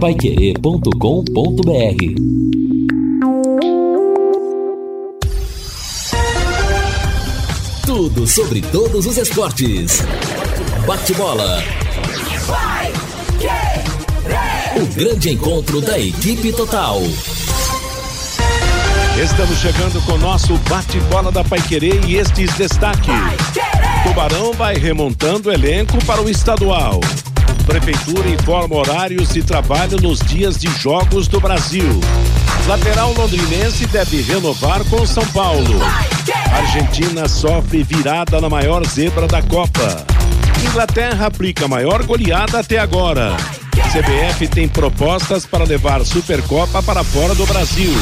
Paiquerê.com.br Tudo sobre todos os esportes. Bate-bola. O grande encontro da equipe total. Estamos chegando com o nosso bate-bola da Paiquerê e estes destaques. Tubarão vai remontando o elenco para o estadual. Prefeitura informa horários de trabalho nos dias de jogos do Brasil. Lateral londrinense deve renovar com São Paulo. Argentina sofre virada na maior zebra da Copa. Inglaterra aplica maior goleada até agora. CBF tem propostas para levar Supercopa para fora do Brasil.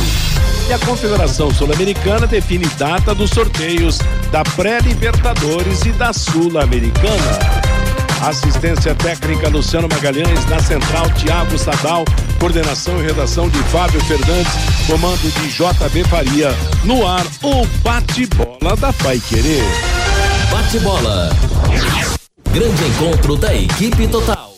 E a Confederação Sul-Americana define data dos sorteios da Pré-Libertadores e da Sul-Americana. Assistência técnica Luciano Magalhães, na central Tiago Sadal, coordenação e redação de Fábio Fernandes, comando de JB Faria. No ar, o bate-bola da Pai Querer. Bate-bola. Grande encontro da equipe total.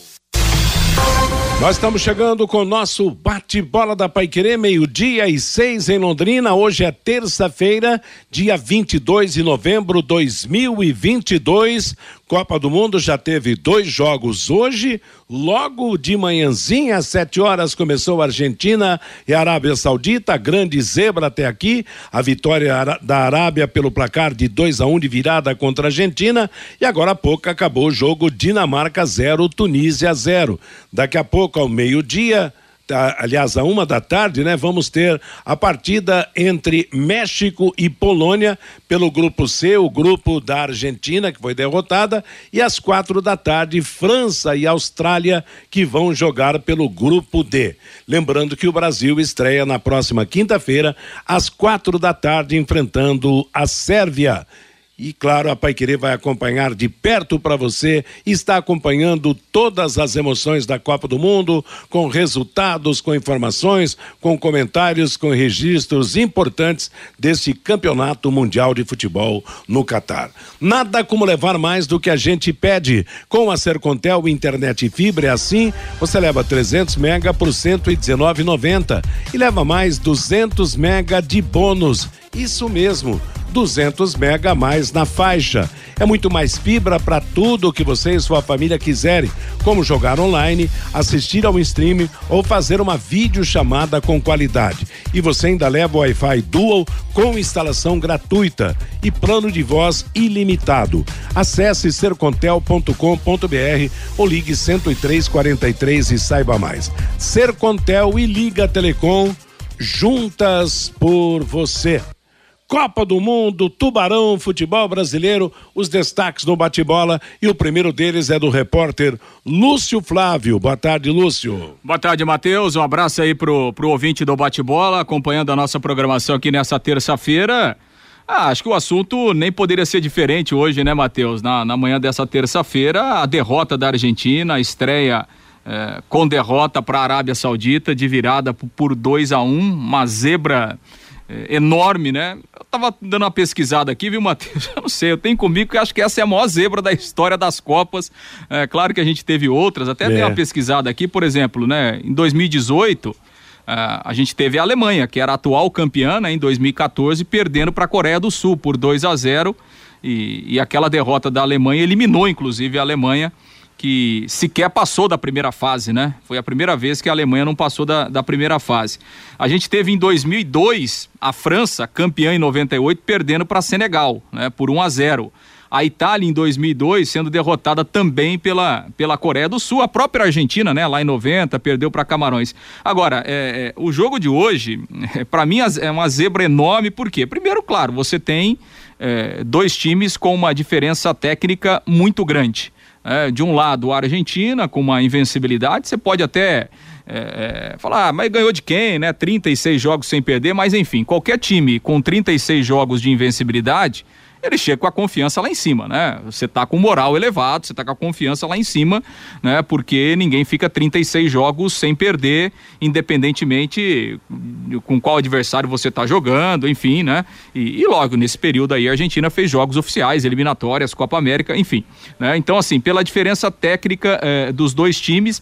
Nós estamos chegando com o nosso bate-bola da Paiquerê, meio-dia e seis em Londrina. Hoje é terça-feira, dia 22 de novembro de 2022. Copa do Mundo já teve dois jogos hoje. Logo de manhãzinha, às sete horas, começou a Argentina e a Arábia Saudita. Grande zebra até aqui. A vitória da Arábia pelo placar de 2 a 1 um de virada contra a Argentina. E agora há pouco acabou o jogo Dinamarca 0, Tunísia 0. Daqui a pouco, ao meio-dia aliás, a uma da tarde, né? Vamos ter a partida entre México e Polônia pelo grupo C, o grupo da Argentina, que foi derrotada, e às quatro da tarde, França e Austrália, que vão jogar pelo grupo D. Lembrando que o Brasil estreia na próxima quinta-feira, às quatro da tarde, enfrentando a Sérvia. E claro, a Pai Querer vai acompanhar de perto para você, está acompanhando todas as emoções da Copa do Mundo, com resultados, com informações, com comentários, com registros importantes desse Campeonato Mundial de Futebol no Catar. Nada como levar mais do que a gente pede. Com a Sercontel Internet e Fibra é assim, você leva 300 mega por 119,90 e leva mais 200 mega de bônus. Isso mesmo 200 mega a mais na faixa. É muito mais fibra para tudo o que você e sua família quiserem, como jogar online, assistir ao stream ou fazer uma videochamada com qualidade. E você ainda leva o Wi-Fi Dual com instalação gratuita e plano de voz ilimitado. Acesse sercontel.com.br ou ligue 10343 e saiba mais. Sercontel e Liga Telecom juntas por você. Copa do Mundo, Tubarão, futebol brasileiro, os destaques no bate-bola e o primeiro deles é do repórter Lúcio Flávio. Boa tarde, Lúcio. Boa tarde, Matheus. Um abraço aí pro, pro ouvinte do bate-bola, acompanhando a nossa programação aqui nessa terça-feira. Ah, acho que o assunto nem poderia ser diferente hoje, né, Matheus? Na, na manhã dessa terça-feira, a derrota da Argentina, a estreia eh, com derrota para a Arábia Saudita, de virada por 2 a 1 um, uma zebra é, enorme, né? Eu tava dando uma pesquisada aqui, viu, Matheus? Eu não sei, eu tenho comigo que acho que essa é a maior zebra da história das Copas. É claro que a gente teve outras, até é. dei uma pesquisada aqui, por exemplo, né? Em 2018. Uh, a gente teve a Alemanha, que era a atual campeã né, em 2014, perdendo para a Coreia do Sul por 2 a 0 e, e aquela derrota da Alemanha eliminou, inclusive, a Alemanha que sequer passou da primeira fase, né? Foi a primeira vez que a Alemanha não passou da, da primeira fase. A gente teve em 2002 a França, campeã em 98, perdendo para Senegal, né? Por 1 a 0. A Itália em 2002 sendo derrotada também pela, pela Coreia do Sul. A própria Argentina, né? Lá em 90 perdeu para Camarões. Agora, é, é, o jogo de hoje, é, para mim é uma zebra enorme. Por quê? Primeiro, claro, você tem é, dois times com uma diferença técnica muito grande é, de um lado a Argentina com uma invencibilidade, você pode até é, é, falar, ah, mas ganhou de quem, né? 36 jogos sem perder, mas enfim, qualquer time com 36 jogos de invencibilidade ele chega com a confiança lá em cima, né? Você tá com moral elevado, você tá com a confiança lá em cima, né? Porque ninguém fica 36 jogos sem perder, independentemente com qual adversário você tá jogando, enfim, né? E, e logo nesse período aí a Argentina fez jogos oficiais, eliminatórias, Copa América, enfim, né? Então assim, pela diferença técnica eh, dos dois times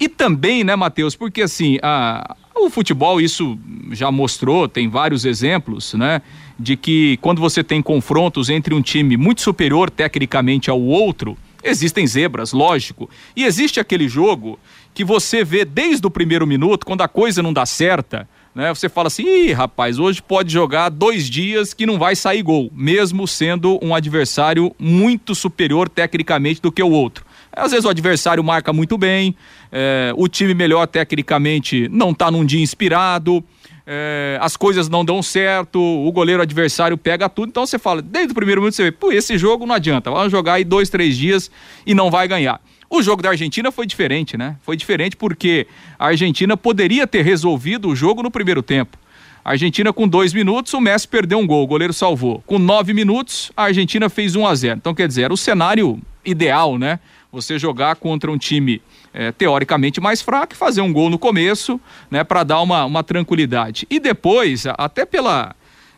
E também, né, Matheus, porque assim, a, o futebol isso já mostrou, tem vários exemplos, né, de que quando você tem confrontos entre um time muito superior tecnicamente ao outro, existem zebras, lógico. E existe aquele jogo que você vê desde o primeiro minuto, quando a coisa não dá certa, né? Você fala assim, Ih, rapaz, hoje pode jogar dois dias que não vai sair gol, mesmo sendo um adversário muito superior tecnicamente do que o outro. Às vezes o adversário marca muito bem, é, o time melhor tecnicamente não está num dia inspirado, é, as coisas não dão certo, o goleiro adversário pega tudo. Então você fala, desde o primeiro minuto você vê, pô, esse jogo não adianta, vamos jogar aí dois, três dias e não vai ganhar. O jogo da Argentina foi diferente, né? Foi diferente porque a Argentina poderia ter resolvido o jogo no primeiro tempo. A Argentina, com dois minutos, o Messi perdeu um gol, o goleiro salvou. Com nove minutos, a Argentina fez um a zero. Então, quer dizer, era o cenário ideal, né? Você jogar contra um time é, teoricamente mais fraco e fazer um gol no começo, né? Para dar uma, uma tranquilidade. E depois, até pela.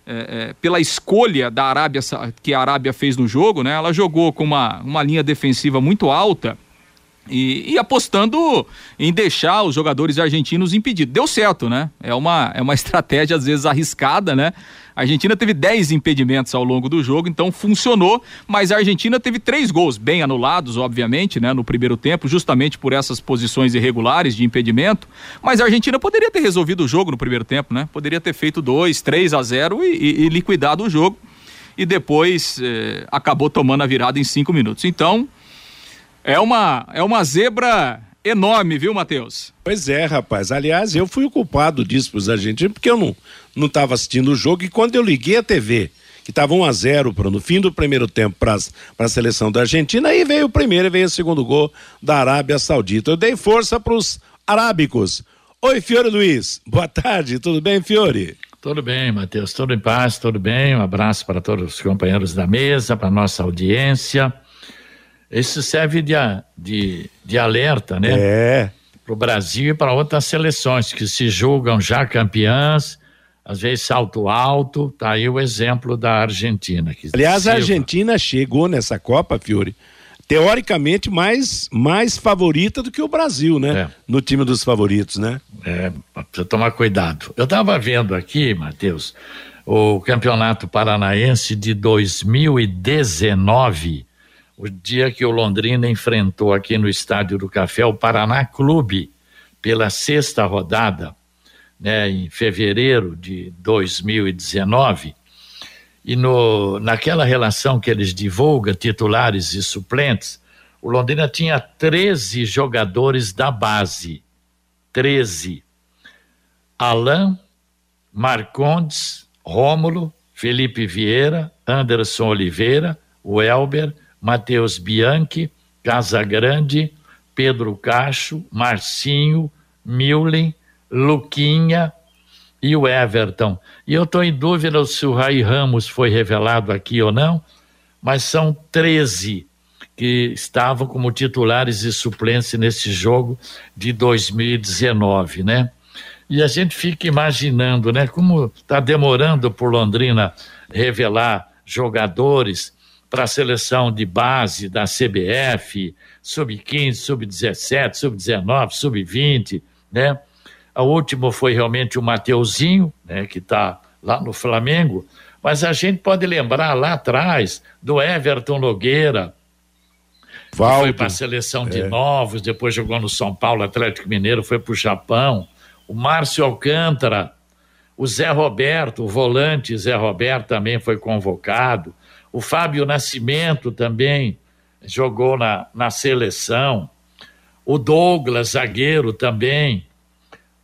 É, é, pela escolha da Arábia que a Arábia fez no jogo, né? Ela jogou com uma, uma linha defensiva muito alta e, e, apostando em deixar os jogadores argentinos impedidos. Deu certo, né? É uma, é uma estratégia às vezes arriscada, né? A Argentina teve 10 impedimentos ao longo do jogo, então funcionou, mas a Argentina teve três gols bem anulados, obviamente, né, no primeiro tempo, justamente por essas posições irregulares de impedimento. Mas a Argentina poderia ter resolvido o jogo no primeiro tempo, né? Poderia ter feito 2, 3 a 0 e, e, e liquidado o jogo. E depois eh, acabou tomando a virada em cinco minutos. Então, é uma, é uma zebra enorme, viu, Matheus? Pois é, rapaz. Aliás, eu fui o culpado disso pros argentinos, porque eu não não estava assistindo o jogo e quando eu liguei a TV, que estava 1 a 0 pro, no fim do primeiro tempo para a seleção da Argentina, aí veio o primeiro e veio o segundo gol da Arábia Saudita. Eu dei força para os arábicos. Oi, Fiore Luiz. Boa tarde, tudo bem, Fiore? Tudo bem, Matheus, tudo em paz, tudo bem. Um abraço para todos os companheiros da mesa, para nossa audiência. Isso serve de, de, de alerta, né? É. Para o Brasil e para outras seleções que se julgam já campeãs, às vezes salto alto. Tá aí o exemplo da Argentina. Que Aliás, sirva. a Argentina chegou nessa Copa, Fiore, teoricamente mais, mais favorita do que o Brasil, né? É. No time dos favoritos, né? É, precisa tomar cuidado. Eu estava vendo aqui, Matheus, o Campeonato Paranaense de 2019 o dia que o Londrina enfrentou aqui no Estádio do Café o Paraná Clube pela sexta rodada, né, em fevereiro de 2019, e no, naquela relação que eles divulgam, titulares e suplentes, o Londrina tinha 13 jogadores da base. 13. Alain, Marcondes, Rômulo, Felipe Vieira, Anderson Oliveira, Welber, Matheus Bianchi, Casagrande, Pedro Cacho, Marcinho, Millen, Luquinha e o Everton. E eu estou em dúvida se o Rai Ramos foi revelado aqui ou não, mas são 13 que estavam como titulares e suplentes nesse jogo de 2019, né? E a gente fica imaginando, né, como está demorando por Londrina revelar jogadores para a seleção de base da CBF, sub-15, sub-17, sub-19, sub-20, né? O último foi realmente o Mateuzinho, né, que está lá no Flamengo, mas a gente pode lembrar lá atrás do Everton Nogueira, Valdo. foi para a seleção de é. novos, depois jogou no São Paulo, Atlético Mineiro, foi para o Japão, o Márcio Alcântara, o Zé Roberto, o volante Zé Roberto também foi convocado, o Fábio Nascimento também jogou na, na seleção. O Douglas, zagueiro também.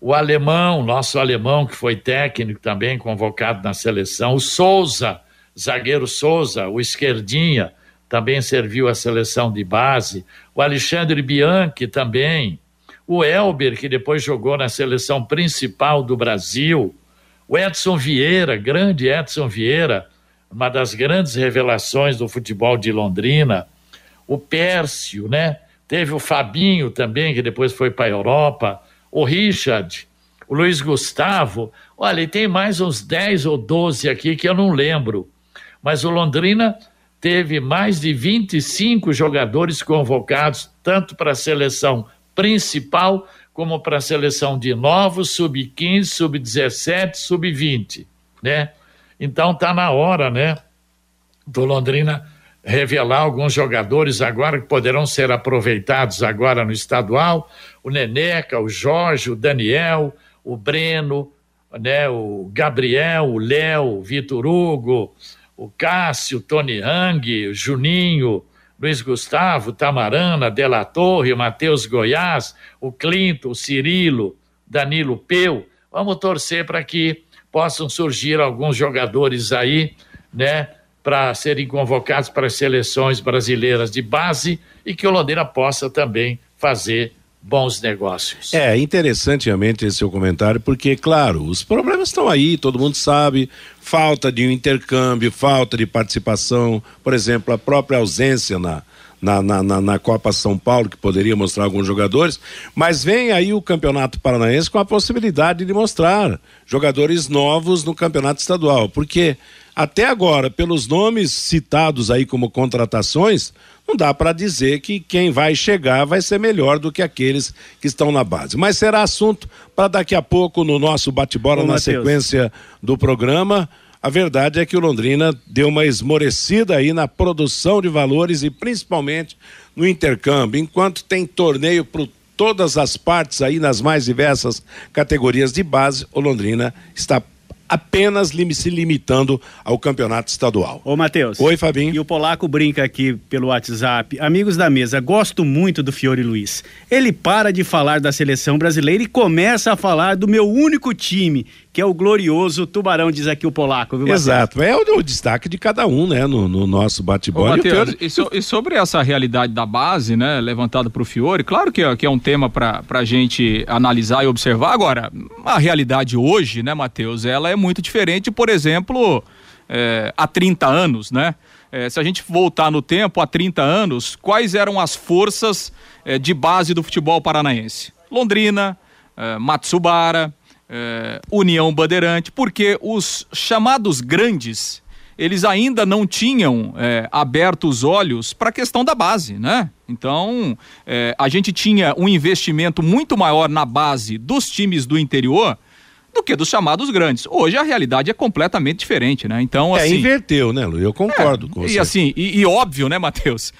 O alemão, nosso alemão, que foi técnico também, convocado na seleção. O Souza, zagueiro Souza, o esquerdinha, também serviu a seleção de base. O Alexandre Bianchi também. O Elber, que depois jogou na seleção principal do Brasil. O Edson Vieira, grande Edson Vieira, uma das grandes revelações do futebol de Londrina, o Pércio, né? Teve o Fabinho também, que depois foi para a Europa, o Richard, o Luiz Gustavo. Olha, e tem mais uns 10 ou 12 aqui que eu não lembro. Mas o Londrina teve mais de 25 jogadores convocados, tanto para a seleção principal, como para a seleção de novos, sub-15, sub-17, sub-20, né? Então tá na hora, né, do Londrina revelar alguns jogadores agora que poderão ser aproveitados agora no estadual, o Neneca, o Jorge, o Daniel, o Breno, né, o Gabriel, o Léo, o Vitor Hugo, o Cássio, o Tony Hang, o Juninho, Luiz Gustavo, Tamarana, Dela Torre, Matheus Goiás, o Clinton, o Cirilo, Danilo Peu. Vamos torcer para que possam surgir alguns jogadores aí, né, para serem convocados para as seleções brasileiras de base e que o Londrina possa também fazer bons negócios. É interessante realmente esse seu comentário, porque, claro, os problemas estão aí, todo mundo sabe, falta de um intercâmbio, falta de participação, por exemplo, a própria ausência na, na, na, na, na Copa São Paulo, que poderia mostrar alguns jogadores, mas vem aí o Campeonato Paranaense com a possibilidade de mostrar jogadores novos no Campeonato Estadual, porque até agora, pelos nomes citados aí como contratações, não dá para dizer que quem vai chegar vai ser melhor do que aqueles que estão na base. Mas será assunto para daqui a pouco no nosso bate-bola na Mateus. sequência do programa. A verdade é que o Londrina deu uma esmorecida aí na produção de valores e principalmente no intercâmbio. Enquanto tem torneio para todas as partes aí nas mais diversas categorias de base, o Londrina está apenas se limitando ao campeonato estadual. Ô, Matheus. Oi, Fabinho. E o Polaco brinca aqui pelo WhatsApp. Amigos da mesa, gosto muito do Fiore Luiz. Ele para de falar da seleção brasileira e começa a falar do meu único time, que é o glorioso Tubarão, diz aqui o polaco, viu, Exato, é o, o, destaque de cada um, né, no, no nosso bate-bola. E, so, e, sobre essa realidade da base, né, levantada pro Fiore, claro que, que é um tema para a gente analisar e observar. Agora, a realidade hoje, né, Matheus, ela é muito diferente, por exemplo, é, há 30 anos, né? É, se a gente voltar no tempo, há 30 anos, quais eram as forças é, de base do futebol paranaense? Londrina, é, Matsubara, é, União Bandeirante, porque os chamados grandes eles ainda não tinham é, aberto os olhos para a questão da base, né? Então, é, a gente tinha um investimento muito maior na base dos times do interior do que dos chamados grandes. Hoje a realidade é completamente diferente, né? Então, é, assim. É, inverteu, né, Lu? Eu concordo é, com você. E assim, e, e óbvio, né, Matheus?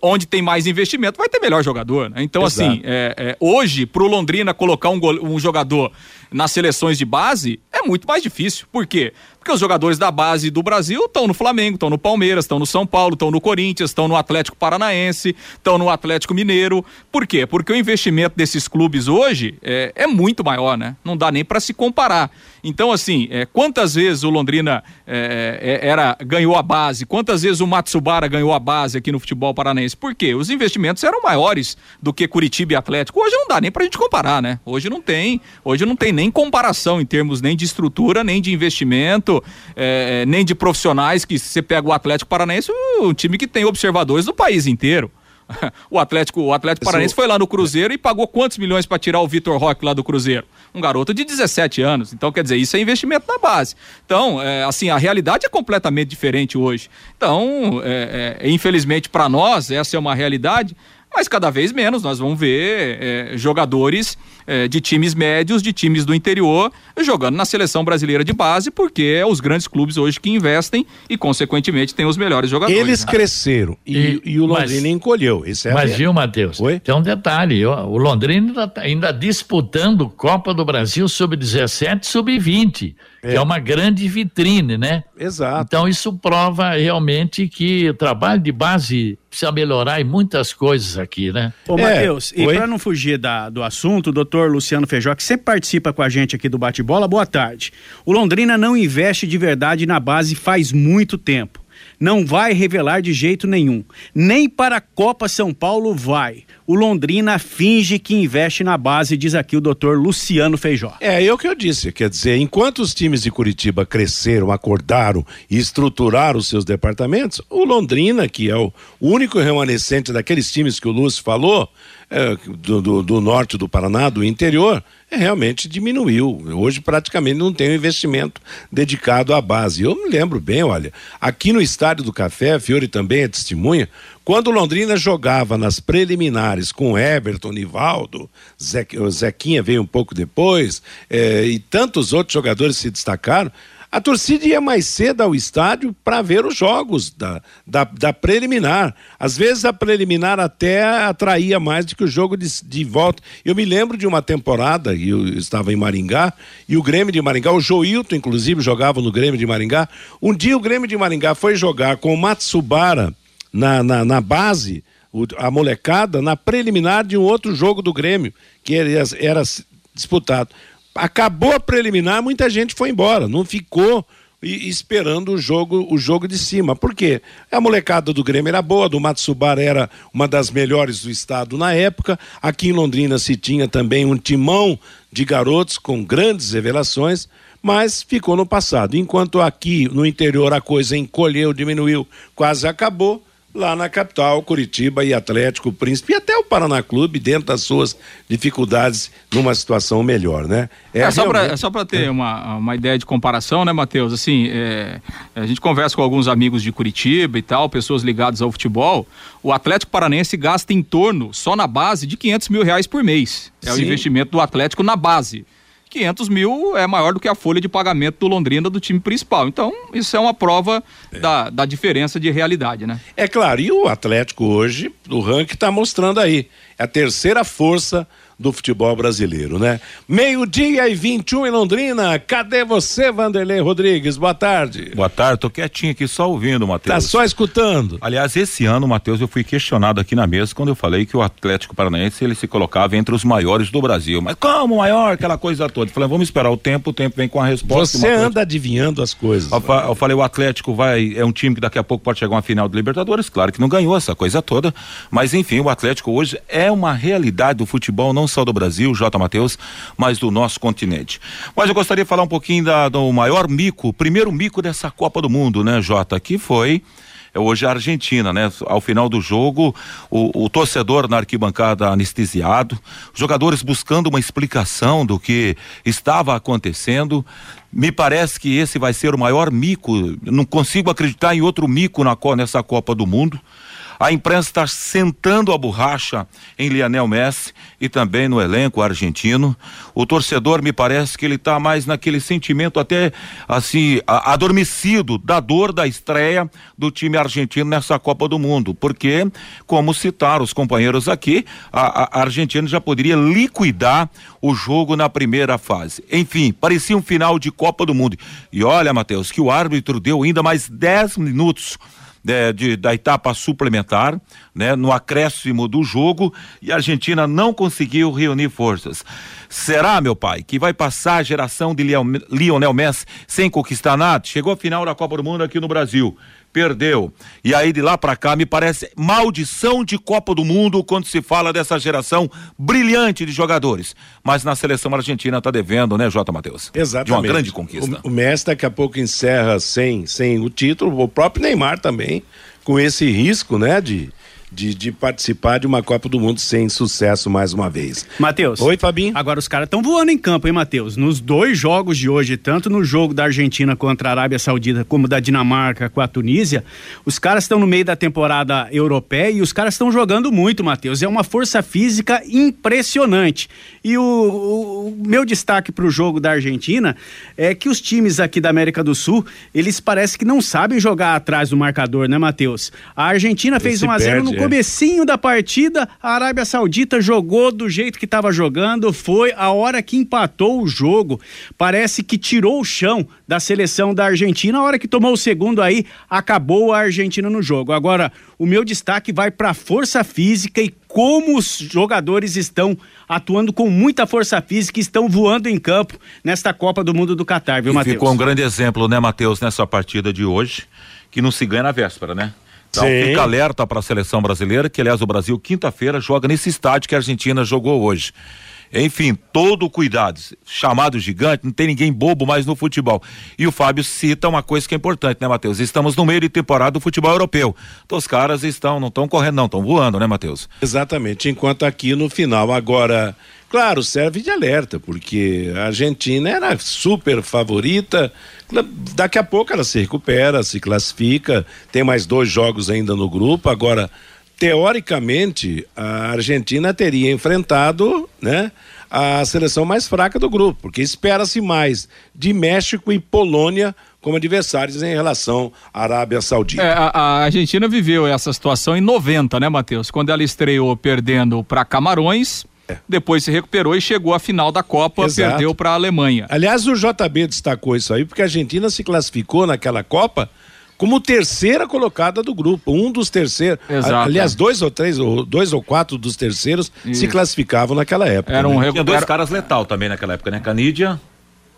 Onde tem mais investimento vai ter melhor jogador, né? Então, assim, Exato. assim, é, é, hoje, pro Londrina colocar um, um jogador nas seleções de base é muito mais difícil. Por quê? Porque os jogadores da base do Brasil estão no Flamengo, estão no Palmeiras, estão no São Paulo, estão no Corinthians, estão no Atlético Paranaense, estão no Atlético Mineiro. Por quê? Porque o investimento desses clubes hoje é, é muito maior, né? Não dá nem para se comparar. Então, assim, é, quantas vezes o Londrina é, é, era, ganhou a base, quantas vezes o Matsubara ganhou a base aqui no futebol paranaense? Por quê? Os investimentos eram maiores do que Curitiba e Atlético. Hoje não dá nem pra gente comparar, né? Hoje não tem, hoje não tem nem comparação em termos nem de estrutura, nem de investimento, é, é, nem de profissionais que você pega o Atlético Paranaense, um time que tem observadores do país inteiro. o Atlético, o Atlético Paranaense foi lá no Cruzeiro e pagou quantos milhões para tirar o Vitor Roque lá do Cruzeiro? Um garoto de 17 anos. Então, quer dizer, isso é investimento na base. Então, é, assim, a realidade é completamente diferente hoje. Então, é, é, infelizmente para nós, essa é uma realidade mas cada vez menos nós vamos ver é, jogadores é, de times médios, de times do interior, jogando na seleção brasileira de base, porque é os grandes clubes hoje que investem e, consequentemente, têm os melhores jogadores. Eles né? cresceram e, e, e, o Londrina mas, encolheu. Isso é mas, viu, Matheus? Tem um detalhe: o Londrina ainda, tá ainda disputando Copa do Brasil sub-17 sub-20 é. que é uma grande vitrine, né? Exato. Então isso prova realmente que o trabalho de base precisa melhorar em muitas coisas aqui, né? Ô, é. Matheus, e para não fugir da, do assunto, o doutor Luciano Feijó, que sempre participa com a gente aqui do Bate-Bola, boa tarde. O Londrina não investe de verdade na base faz muito tempo não vai revelar de jeito nenhum. Nem para a Copa São Paulo vai. O Londrina finge que investe na base, diz aqui o doutor Luciano Feijó. É, é o que eu disse. Quer dizer, enquanto os times de Curitiba cresceram, acordaram e estruturaram os seus departamentos, o Londrina, que é o único remanescente daqueles times que o Lúcio falou, é, do, do, do, norte do Paraná, do interior, é, realmente diminuiu. Hoje praticamente não tem um investimento dedicado à base. Eu me lembro bem, olha, aqui no Estádio do Café, Fiore também é testemunha, quando Londrina jogava nas preliminares com Everton, Nivaldo, Ze, Zequinha veio um pouco depois, é, e tantos outros jogadores se destacaram, a torcida ia mais cedo ao estádio para ver os jogos da, da, da, preliminar. Às vezes a preliminar até atraía mais do que o jogo de, de volta. Eu me lembro de uma temporada, eu estava em Maringá, e o Grêmio de Maringá, o Joilton, inclusive, jogava no Grêmio de Maringá. Um dia o Grêmio de Maringá foi jogar com o Matsubara na, na, na base, a molecada, na preliminar de um outro jogo do Grêmio, que era, era disputado acabou a preliminar, muita gente foi embora, não ficou esperando o jogo, o jogo de cima. Por quê? A molecada do Grêmio era boa, do Matsubara era uma das melhores do estado na época. Aqui em Londrina se tinha também um timão de garotos com grandes revelações, mas ficou no passado. Enquanto aqui no interior a coisa encolheu, diminuiu, quase acabou lá na capital, Curitiba e Atlético Príncipe e até o Paraná Clube, dentro das suas dificuldades, numa situação melhor, né? É, é só realmente... para é ter é. uma, uma ideia de comparação, né, Matheus? Assim, é, a gente conversa com alguns amigos de Curitiba e tal, pessoas ligadas ao futebol. O Atlético Paranense gasta em torno, só na base, de 500 mil reais por mês. É Sim. o investimento do Atlético na base. 500 mil é maior do que a folha de pagamento do Londrina do time principal. Então, isso é uma prova é. Da, da diferença de realidade, né? É claro, e o Atlético hoje, o ranking está mostrando aí. É a terceira força do futebol brasileiro, né? Meio-dia e 21 em Londrina. Cadê você, Vanderlei Rodrigues? Boa tarde. Boa tarde, tô quietinho aqui só ouvindo, Matheus. Tá só escutando. Aliás, esse ano, Matheus, eu fui questionado aqui na mesa quando eu falei que o Atlético Paranaense ele se colocava entre os maiores do Brasil. Mas como maior? Aquela coisa toda. Eu falei, vamos esperar o tempo, o tempo vem com a resposta. Você anda adivinhando as coisas. Eu, eu, falei, o Atlético vai, é um time que daqui a pouco pode chegar a uma final de Libertadores. Claro que não ganhou essa coisa toda, mas enfim, o Atlético hoje é uma realidade do futebol, não só do Brasil, J. Matheus, mas do nosso continente. Mas eu gostaria de falar um pouquinho da, do maior mico, primeiro mico dessa Copa do Mundo, né, Jota? Que foi é hoje a Argentina, né? Ao final do jogo, o, o, torcedor na arquibancada anestesiado, jogadores buscando uma explicação do que estava acontecendo. Me parece que esse vai ser o maior mico. Não consigo acreditar em outro mico na, nessa Copa do Mundo. A imprensa está sentando a borracha em Lionel Messi e também no elenco argentino. O torcedor me parece que ele está mais naquele sentimento até assim adormecido da dor da estreia do time argentino nessa Copa do Mundo, porque como citaram os companheiros aqui, a, a Argentina já poderia liquidar o jogo na primeira fase. Enfim, parecia um final de Copa do Mundo. E olha, Matheus, que o árbitro deu ainda mais 10 minutos de, de, da etapa suplementar, né, no acréscimo do jogo, e a Argentina não conseguiu reunir forças. Será, meu pai, que vai passar a geração de Lionel Messi sem conquistar nada? Chegou a final da Copa do Mundo aqui no Brasil perdeu. E aí de lá para cá me parece maldição de Copa do Mundo quando se fala dessa geração brilhante de jogadores. Mas na seleção argentina tá devendo, né, Jota Matheus? Exatamente. De uma grande conquista. O, o Messi daqui a pouco encerra sem, sem o título, o próprio Neymar também, com esse risco, né, de de, de, participar de uma Copa do Mundo sem sucesso mais uma vez. Matheus. Oi, Fabinho. Agora os caras estão voando em campo, hein, Matheus? Nos dois jogos de hoje, tanto no jogo da Argentina contra a Arábia Saudita, como da Dinamarca com a Tunísia, os caras estão no meio da temporada europeia e os caras estão jogando muito, Matheus. É uma força física impressionante. E o, o meu destaque para o jogo da Argentina é que os times aqui da América do Sul, eles parecem que não sabem jogar atrás do marcador, né, Matheus? A Argentina fez 1 a 0 no comecinho da partida, a Arábia Saudita jogou do jeito que estava jogando, foi a hora que empatou o jogo. Parece que tirou o chão da seleção da Argentina. A hora que tomou o segundo aí, acabou a Argentina no jogo. Agora, o meu destaque vai para a força física e como os jogadores estão atuando com muita força física e estão voando em campo nesta Copa do Mundo do Catar, viu, Matheus? Ficou um grande exemplo, né, Matheus, nessa partida de hoje, que não se ganha na véspera, né? Então Sim. fica alerta para a seleção brasileira, que aliás o Brasil quinta-feira joga nesse estádio que a Argentina jogou hoje. Enfim, todo cuidado. Chamado gigante, não tem ninguém bobo mais no futebol. E o Fábio cita uma coisa que é importante, né, Matheus? Estamos no meio de temporada do futebol europeu. Então os caras estão, não estão correndo, não, estão voando, né, Matheus? Exatamente. Enquanto aqui no final, agora. Claro, serve de alerta, porque a Argentina era super favorita. Daqui a pouco ela se recupera, se classifica. Tem mais dois jogos ainda no grupo. Agora, teoricamente, a Argentina teria enfrentado, né? A seleção mais fraca do grupo, porque espera-se mais de México e Polônia como adversários em relação à Arábia Saudita. É, a, a, Argentina viveu essa situação em 90, né, Matheus? Quando ela estreou perdendo para Camarões é. Depois se recuperou e chegou à final da Copa, Exato. perdeu para a Alemanha. Aliás, o JB destacou isso aí, porque a Argentina se classificou naquela Copa como terceira colocada do grupo, um dos terceiros. Exato. Aliás, dois ou três, ou dois ou quatro dos terceiros isso. se classificavam naquela época. Era um né? Tinha dois caras letal também naquela época, né? Canídia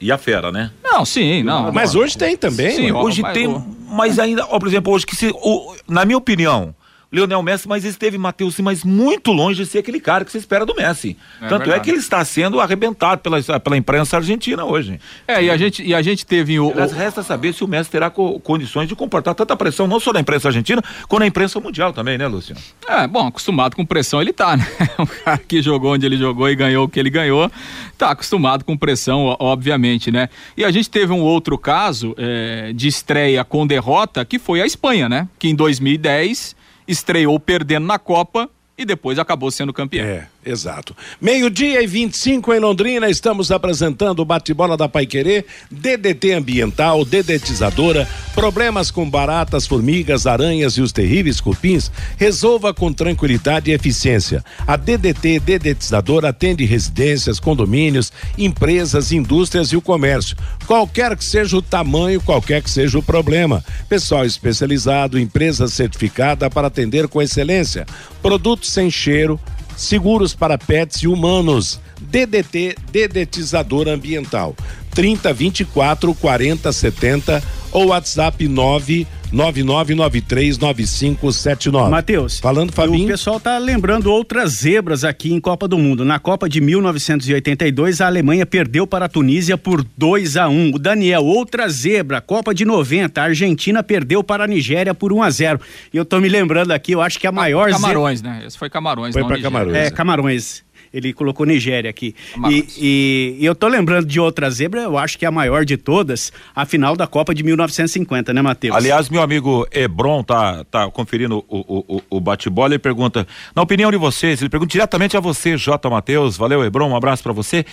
e a Fera, né? Não, sim, não. Mas hoje tem também. Sim, hoje tem, mas ainda, ó, por exemplo, hoje que se, o, na minha opinião, Lionel Messi, mas esteve, Matheus, mas muito longe de ser aquele cara que se espera do Messi. É Tanto verdade. é que ele está sendo arrebentado pela, pela imprensa argentina hoje. É, e a gente, e a gente teve o. Mas resta saber se o Messi terá co condições de comportar tanta pressão, não só da imprensa argentina, como na imprensa mundial também, né, Lúcio? É, bom, acostumado com pressão ele tá, né? O cara que jogou onde ele jogou e ganhou o que ele ganhou, tá acostumado com pressão, obviamente, né? E a gente teve um outro caso é, de estreia com derrota, que foi a Espanha, né? Que em 2010 estreou perdendo na Copa e depois acabou sendo campeão. É. Exato. Meio-dia e 25 em Londrina, estamos apresentando o bate-bola da Paiquerê, DDT ambiental, dedetizadora, problemas com baratas, formigas, aranhas e os terríveis cupins, resolva com tranquilidade e eficiência. A DDT dedetizadora atende residências, condomínios, empresas, indústrias e o comércio. Qualquer que seja o tamanho, qualquer que seja o problema. Pessoal especializado, empresa certificada para atender com excelência. Produtos sem cheiro, seguros para pets e humanos. DDT, dedetizador ambiental. 30 24 40 70 ou WhatsApp 9 99939579. Matheus. Falando, Fabinho. O pessoal tá lembrando outras zebras aqui em Copa do Mundo. Na Copa de 1982, a Alemanha perdeu para a Tunísia por 2 a 1. O Daniel, outra zebra. Copa de 90, a Argentina perdeu para a Nigéria por 1 a 0. E eu tô me lembrando aqui, eu acho que a maior Camarões, zebra... né? Esse foi Camarões, Foi para Camarões. É, Camarões. Ele colocou Nigéria aqui. E, e, e, eu tô lembrando de outra zebra, eu acho que é a maior de todas, a final da Copa de 1950, né, Matheus? Aliás, meu amigo Hebron tá, tá conferindo o, o, o bate-bola e pergunta, na opinião de vocês, ele pergunta diretamente a você, J. Matheus, valeu Hebron, um abraço para você.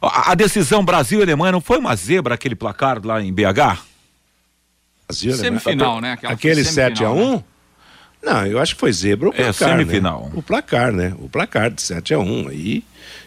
A, a, decisão Brasil e Alemanha não foi uma zebra aquele placar lá em BH? Brasil, semifinal, né? Aquela Aquele 7 a 1 né? Não, eu acho que foi zebra o é, placar. É, semifinal. Né? O placar, né? O placar de 7 a 1 aí.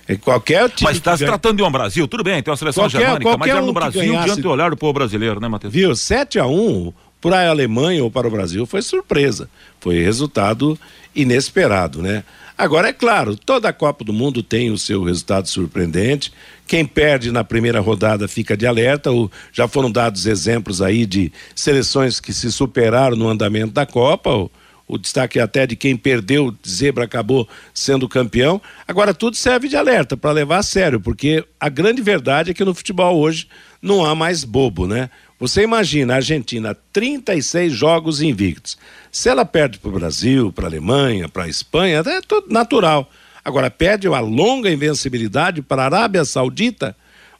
É qualquer time. Mas está se tratando de um Brasil, tudo bem, tem uma seleção qualquer, germânica, qualquer mas era no Brasil ganhasse... diante do olhar do povo brasileiro, né, Matheus? Viu? 7 a 1 para a Alemanha ou para o Brasil foi surpresa. Foi resultado inesperado, né? Agora, é claro, toda a Copa do Mundo tem o seu resultado surpreendente. Quem perde na primeira rodada fica de alerta. Já foram dados exemplos aí de seleções que se superaram no andamento da Copa. O, destaque até de quem perdeu, zebra acabou sendo campeão. Agora tudo serve de alerta para levar a sério, porque a grande verdade é que no futebol hoje não há mais bobo, né? Você imagina a Argentina 36 jogos invictos. Se ela perde para o Brasil, para a Alemanha, para a Espanha, é tudo natural. Agora perde a longa invencibilidade para a Arábia Saudita,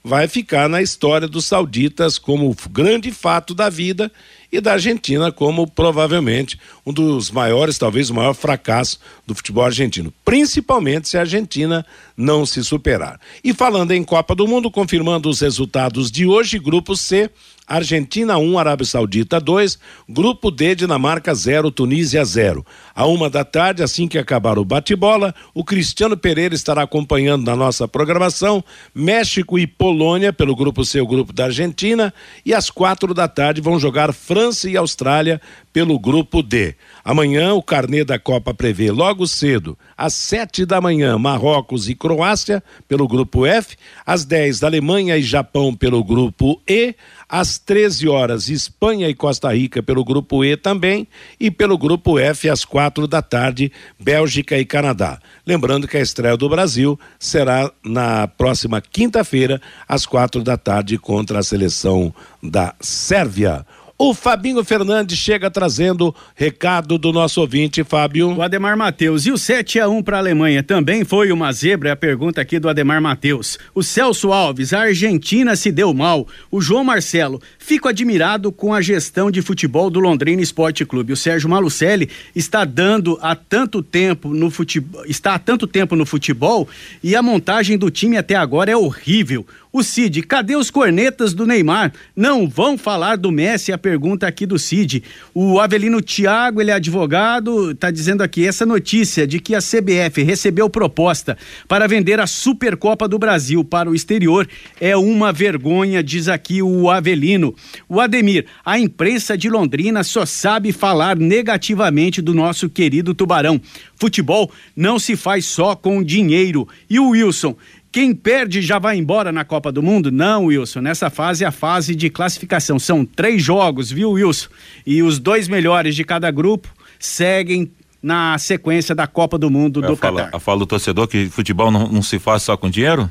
vai ficar na história dos sauditas como grande fato da vida e da Argentina como provavelmente um dos maiores, talvez o maior fracasso do futebol argentino, principalmente se a Argentina não se superar. E falando em Copa do Mundo, confirmando os resultados de hoje, grupo C, Argentina 1, Arábia Saudita 2, Grupo D, Dinamarca 0, Tunísia 0. A uma da tarde, assim que acabar o bate-bola, o Cristiano Pereira estará acompanhando na nossa programação México e Polônia pelo Grupo o Grupo da Argentina, e às quatro da tarde vão jogar França e Austrália pelo grupo D. Amanhã o carnê da Copa prevê logo cedo, às sete da manhã, Marrocos e Croácia pelo grupo F, às dez Alemanha e Japão pelo grupo E, às 13 horas Espanha e Costa Rica pelo grupo E também e pelo grupo F às quatro da tarde Bélgica e Canadá. Lembrando que a estreia do Brasil será na próxima quinta-feira às quatro da tarde contra a seleção da Sérvia. O Fabinho Fernandes chega trazendo recado do nosso ouvinte, Fábio. O Ademar Matheus. E o 7 a 1 para a Alemanha também foi uma zebra? É a pergunta aqui do Ademar Matheus. O Celso Alves, a Argentina se deu mal. O João Marcelo, fico admirado com a gestão de futebol do Londrina Esporte Clube. O Sérgio Malucelli está dando há tanto tempo no futebol, está há tanto tempo no futebol e a montagem do time até agora é horrível. O Cid, cadê os cornetas do Neymar? Não vão falar do Messi? A pergunta aqui do Cid. O Avelino Thiago, ele é advogado, está dizendo aqui essa notícia de que a CBF recebeu proposta para vender a Supercopa do Brasil para o exterior é uma vergonha, diz aqui o Avelino. O Ademir, a imprensa de Londrina só sabe falar negativamente do nosso querido Tubarão. Futebol não se faz só com dinheiro. E o Wilson, quem perde já vai embora na Copa do Mundo? Não, Wilson. Nessa fase é a fase de classificação. São três jogos, viu, Wilson? E os dois melhores de cada grupo seguem na sequência da Copa do Mundo do Catar. Eu falo do torcedor que futebol não, não se faz só com dinheiro?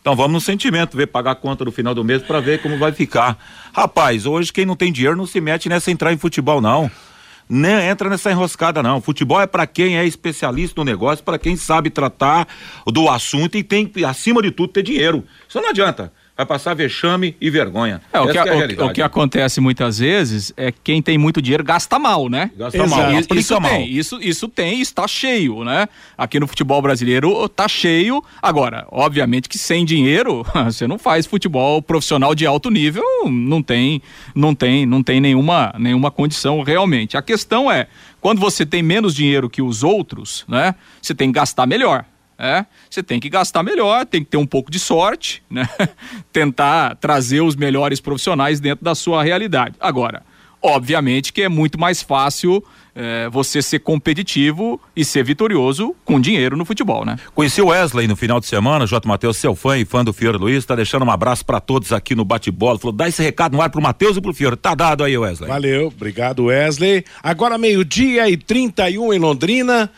Então vamos no sentimento, ver pagar a conta no final do mês para ver como vai ficar. Rapaz, hoje quem não tem dinheiro não se mete nessa entrar em futebol, não nem entra nessa enroscada não. Futebol é para quem é especialista no negócio, para quem sabe tratar do assunto e tem acima de tudo ter dinheiro. Isso não adianta vai passar vexame e vergonha. É, o, que, é o, o, que, acontece muitas vezes é quem tem muito dinheiro gasta mal, né? Gasta Exato. mal, isso, isso mal. Tem, isso, isso tem, está cheio, né? Aqui no futebol brasileiro está cheio. Agora, obviamente que sem dinheiro você não faz futebol profissional de alto nível, não tem, não tem, não tem nenhuma, nenhuma condição realmente. A questão é, quando você tem menos dinheiro que os outros, né? Você tem que gastar melhor é, você tem que gastar melhor, tem que ter um pouco de sorte, né? Tentar trazer os melhores profissionais dentro da sua realidade. Agora, obviamente que é muito mais fácil é, você ser competitivo e ser vitorioso com dinheiro no futebol, né? Conheci o Wesley no final de semana, J. Matheus, seu fã e fã do Fiore Luiz, tá deixando um abraço para todos aqui no bate-bola. Falou, dá esse recado no ar pro Matheus e pro Fiore. Tá dado aí, Wesley. Valeu, obrigado, Wesley. Agora meio-dia e 31 em Londrina.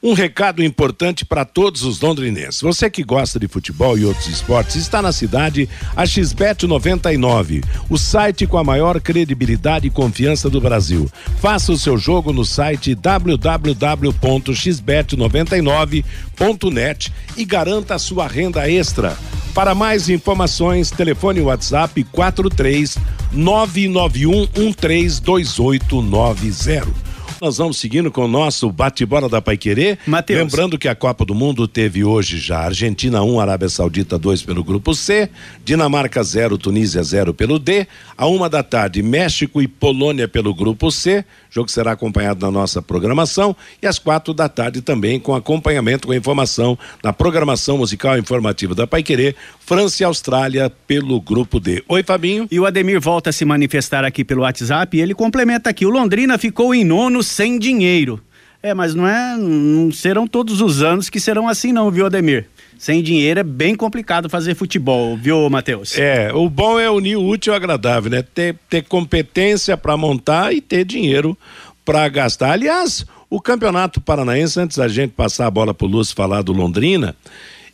Um recado importante para todos os londrinenses. Você que gosta de futebol e outros esportes, está na cidade a XBET 99, o site com a maior credibilidade e confiança do Brasil. Faça o seu jogo no site www.xbet99.net e garanta a sua renda extra. Para mais informações, telefone WhatsApp 43 991 132890. Nós vamos seguindo com o nosso bate-bola da Paiquerê. Lembrando que a Copa do Mundo teve hoje já Argentina 1, um, Arábia Saudita 2 pelo grupo C, Dinamarca 0, Tunísia 0 pelo D. A uma da tarde, México e Polônia pelo grupo C. Jogo será acompanhado na nossa programação. E às quatro da tarde também com acompanhamento com informação na programação musical informativa da Paiquerê, França e Austrália pelo grupo D. Oi, Fabinho. E o Ademir volta a se manifestar aqui pelo WhatsApp e ele complementa aqui: o Londrina ficou em nono sem dinheiro. É, mas não é, não serão todos os anos que serão assim não, viu, Ademir? Sem dinheiro é bem complicado fazer futebol, viu, Matheus? É, o bom é unir o útil ao agradável, né? Ter, ter competência para montar e ter dinheiro para gastar. Aliás, o Campeonato Paranaense, antes da gente passar a bola para o Lúcio falar do Londrina,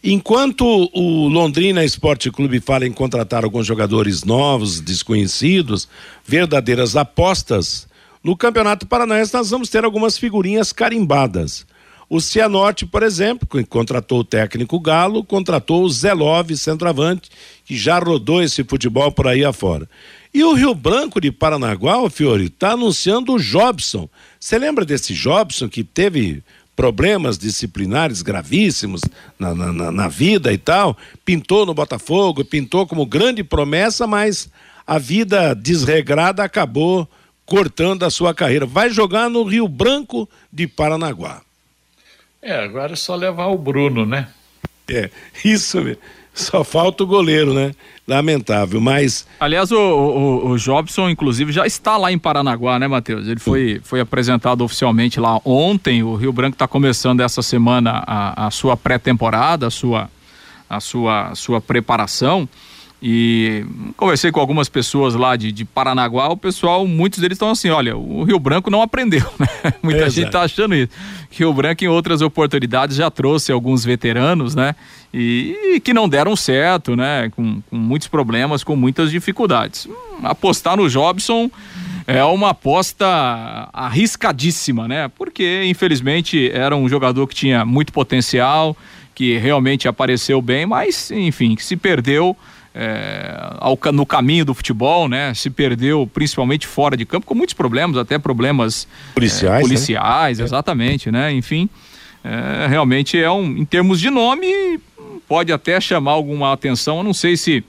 enquanto o Londrina Esporte Clube fala em contratar alguns jogadores novos, desconhecidos, verdadeiras apostas, no Campeonato Paranaense nós vamos ter algumas figurinhas carimbadas. O Cianorte, por exemplo, que contratou o técnico Galo, contratou o Zé Love, centroavante, que já rodou esse futebol por aí afora. E o Rio Branco de Paranaguá, o Fiore, está anunciando o Jobson. Você lembra desse Jobson que teve problemas disciplinares gravíssimos na, na, na, vida e tal? Pintou no Botafogo, pintou como grande promessa, mas a vida desregrada acabou cortando a sua carreira. Vai jogar no Rio Branco de Paranaguá. É, agora é só levar o Bruno, né? É, isso mesmo. Só falta o goleiro, né? Lamentável, mas. Aliás, o, o, o, Jobson, inclusive, já está lá em Paranaguá, né, Matheus? Ele foi, foi apresentado oficialmente lá ontem. O Rio Branco está começando essa semana a, a sua pré-temporada, a sua, a sua, a sua preparação. E conversei com algumas pessoas lá de, de Paranaguá, o pessoal, muitos deles estão assim, olha, o Rio Branco não aprendeu, né? Muita gente está achando isso. Rio Branco em outras oportunidades já trouxe alguns veteranos, né? E, e que não deram certo, né? Com, com, muitos problemas, com muitas dificuldades. Hum, apostar no Jobson é uma aposta arriscadíssima, né? Porque, infelizmente, era um jogador que tinha muito potencial, que realmente apareceu bem, mas, enfim, que se perdeu é, ao, no caminho do futebol, né? Se perdeu principalmente fora de campo, com muitos problemas, até problemas policiais, é, policiais, né? exatamente, né? Enfim, é, realmente é um, em termos de nome, pode até chamar alguma atenção. Eu não sei se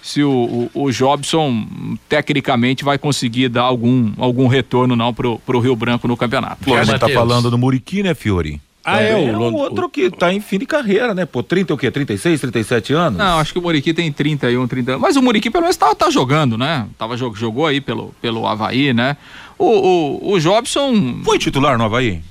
se o, o, o, Jobson tecnicamente vai conseguir dar algum, algum retorno não pro, pro Rio Branco no campeonato. a gente tá falando do Muriqui, né, Fiori? Ah, é, é o, o outro que tá em fim de carreira, né? Pô, 30 o quê? 36, 37 anos? Não, acho que o Muriqui tem 31, 30 anos. Mas o Muriqui pelo menos tá, tá jogando, né? Tava, jogou aí pelo, pelo Havaí, né? O, o, o Jobson. Foi titular no Havaí?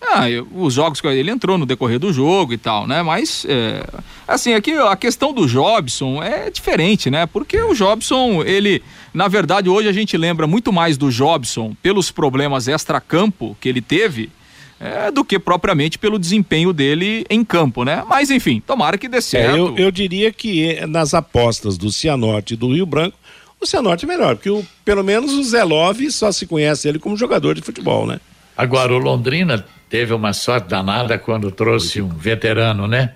Ah, os jogos que ele entrou no decorrer do jogo e tal, né? Mas, é, assim, aqui a questão do Jobson é diferente, né? Porque o Jobson, ele, na verdade, hoje a gente lembra muito mais do Jobson pelos problemas extra-campo que ele teve é, do que propriamente pelo desempenho dele em campo, né? Mas enfim, tomara que dê certo. É, eu, eu, diria que é, nas apostas do Cianorte e do Rio Branco, o Cianorte é melhor, porque o, pelo menos o Zé Love só se conhece ele como jogador de futebol, né? Agora, o Londrina teve uma sorte danada quando trouxe um veterano, né?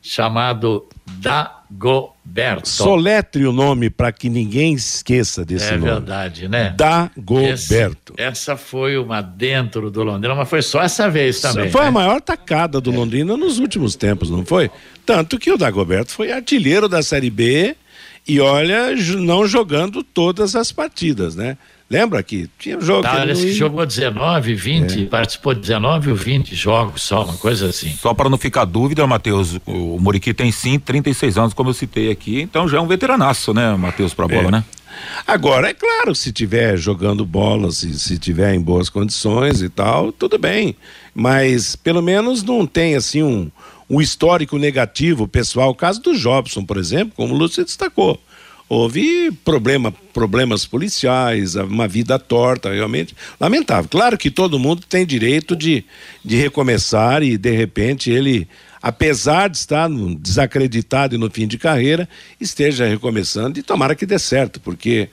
Chamado Dagoberto. Soletre o nome para que ninguém esqueça desse é nome. É verdade, né? Dagoberto. essa foi uma dentro do Londrina, mas foi só essa vez também. Foi né? a maior tacada do é. Londrina nos últimos tempos, não foi? Tanto que o Dagoberto foi artilheiro da Série B e olha, não jogando todas as partidas, né? Lembra que tinha jogo. Tá, que ele jogou 19, 20, é. participou de 19 ou 20 jogos só, uma coisa assim. Só para não ficar dúvida, Matheus, o Muriqui tem sim 36 anos, como eu citei aqui, então já é um veteranaço, né, Matheus, pra bola, é. né? Agora, é claro, se tiver jogando bola, se, se tiver em boas condições e tal, tudo bem. Mas pelo menos não tem assim um, um histórico negativo pessoal. O caso do Jobson, por exemplo, como o Lúcio destacou houve problema, problemas policiais, uma vida torta, realmente lamentável. Claro que todo mundo tem direito de, de recomeçar e de repente ele, apesar de estar desacreditado e no fim de carreira, esteja recomeçando e tomara que dê certo, porque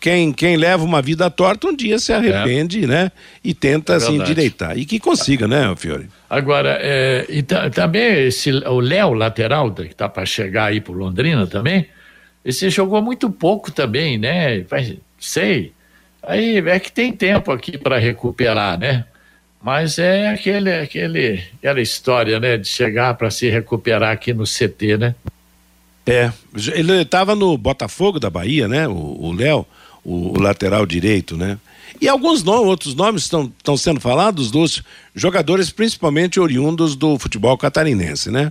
quem, quem leva uma vida torta um dia se arrepende, é. né? E tenta é assim endireitar. E que consiga, né, Fiore? Agora, é, e também esse, o Léo, lateral, que está para chegar aí para Londrina também, esse jogou muito pouco também, né? Sei. Aí é que tem tempo aqui para recuperar, né? Mas é aquele, aquele, aquela história, né? De chegar para se recuperar aqui no CT, né? É, ele estava no Botafogo da Bahia, né? O Léo, o, o, lateral direito, né? E alguns nomes, outros nomes estão sendo falados dos jogadores, principalmente oriundos do futebol catarinense, né?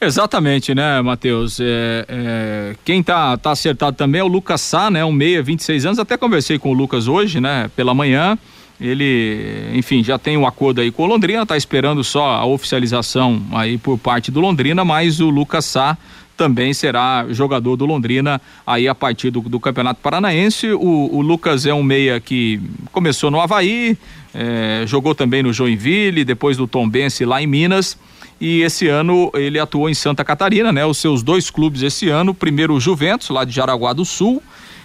Exatamente, né, Matheus? É, é, quem tá, tá acertado também é o Lucas Sá, né? Um meia, 26 anos. Até conversei com o Lucas hoje, né? Pela manhã. Ele, enfim, já tem um acordo aí com o Londrina, tá esperando só a oficialização aí por parte do Londrina, mas o Lucas Sá também será jogador do Londrina aí a partir do, do Campeonato Paranaense. O, o, Lucas é um meia que começou no Havaí, é, jogou também no Joinville, depois do Tombense lá em Minas e esse ano ele atuou em Santa Catarina, né? Os seus dois clubes esse ano, primeiro o Juventus, lá de Jaraguá do Sul,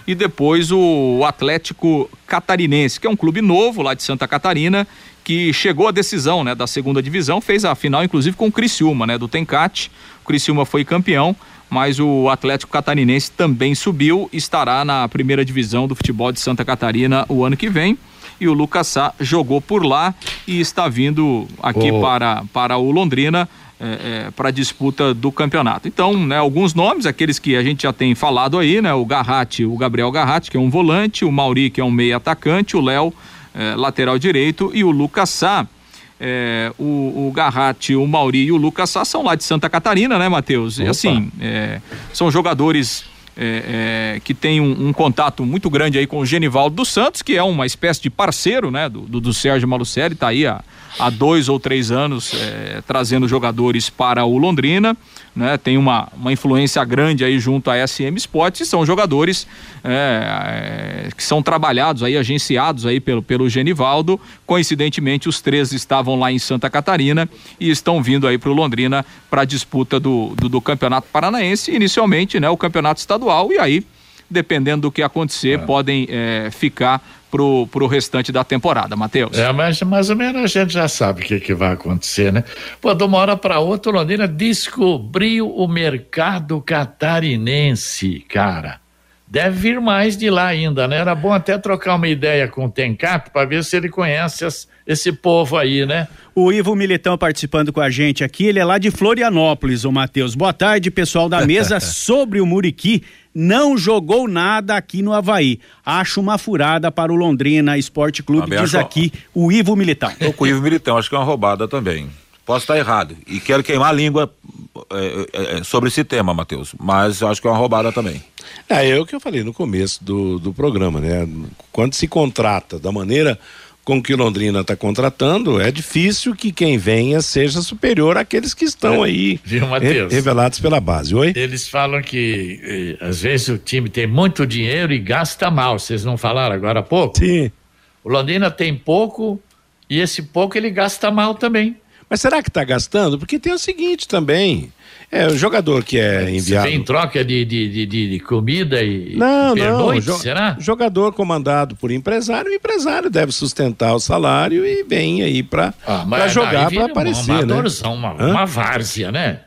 e depois o Atlético Catarinense, que é um clube novo lá de Santa Catarina, que chegou à decisão, né, da segunda divisão, fez a final inclusive com o Criciúma, né, do Tencate. O Criciúma foi campeão, mas o Atlético Catarinense também subiu, estará na primeira divisão do futebol de Santa Catarina o ano que vem e o Lucas Sá jogou por lá e está vindo aqui oh. para, para o Londrina. É, é, para a disputa do campeonato. Então, né, alguns nomes, aqueles que a gente já tem falado aí, né, o Garratti, o Gabriel Garratti, que é um volante, o Mauri, que é um meio atacante, o Léo, é, lateral direito, e o Lucas Sá, É, o, o Garratti, o Mauri e o Lucas Sá são lá de Santa Catarina, né, Matheus? E assim, é, são jogadores é, é, que têm um, um, contato muito grande aí com o Genivaldo dos Santos, que é uma espécie de parceiro, né, do, do, do Sérgio Malucelli, tá aí há, há dois ou três anos é, trazendo jogadores para o Londrina, né? Tem uma, uma influência grande aí junto à SM Sports e são jogadores é, é, que são trabalhados aí, agenciados aí pelo, pelo Genivaldo. Coincidentemente, os três estavam lá em Santa Catarina e estão vindo aí para o Londrina para a disputa do, do, do Campeonato Paranaense, inicialmente, né? O Campeonato Estadual e aí dependendo do que acontecer, é. podem é, ficar pro, pro restante da temporada, Matheus. É, mas mais ou menos a gente já sabe o que, que vai acontecer, né? Pô, de uma hora para outra, Londrina descobriu o mercado catarinense, cara. Deve vir mais de lá ainda, né? Era bom até trocar uma ideia com o Tencato para ver se ele conhece as, esse povo aí, né? O Ivo Militão participando com a gente aqui, ele é lá de Florianópolis, o Matheus. Boa tarde, pessoal da mesa. Sobre o Muriqui, não jogou nada aqui no Havaí. Acho uma furada para o Londrina Esporte Clube, Também diz acho... aqui o Ivo Militão. Tô com o Ivo Militão, acho que é uma roubada também. Posso estar errado. E quero queimar a língua é, é, é sobre esse tema, Matheus. Mas acho que é uma roubada também. É, é o que eu falei no começo do, do programa, né? Quando se contrata da maneira com que Londrina está contratando, é difícil que quem venha seja superior àqueles que estão é, aí viu, re revelados pela base. Oi? Eles falam que eh, às vezes o time tem muito dinheiro e gasta mal. Vocês não falaram agora há pouco? Sim. O Londrina tem pouco e esse pouco ele gasta mal também. Mas será que está gastando? Porque tem o seguinte também. É, o jogador que é enviado. Você em troca de, de, de, de comida e não, pernoite, não. será? Jogador comandado por empresário, o empresário deve sustentar o salário e vem aí para ah, jogar, para aparecer. Uma, né? uma, uma várzea, né?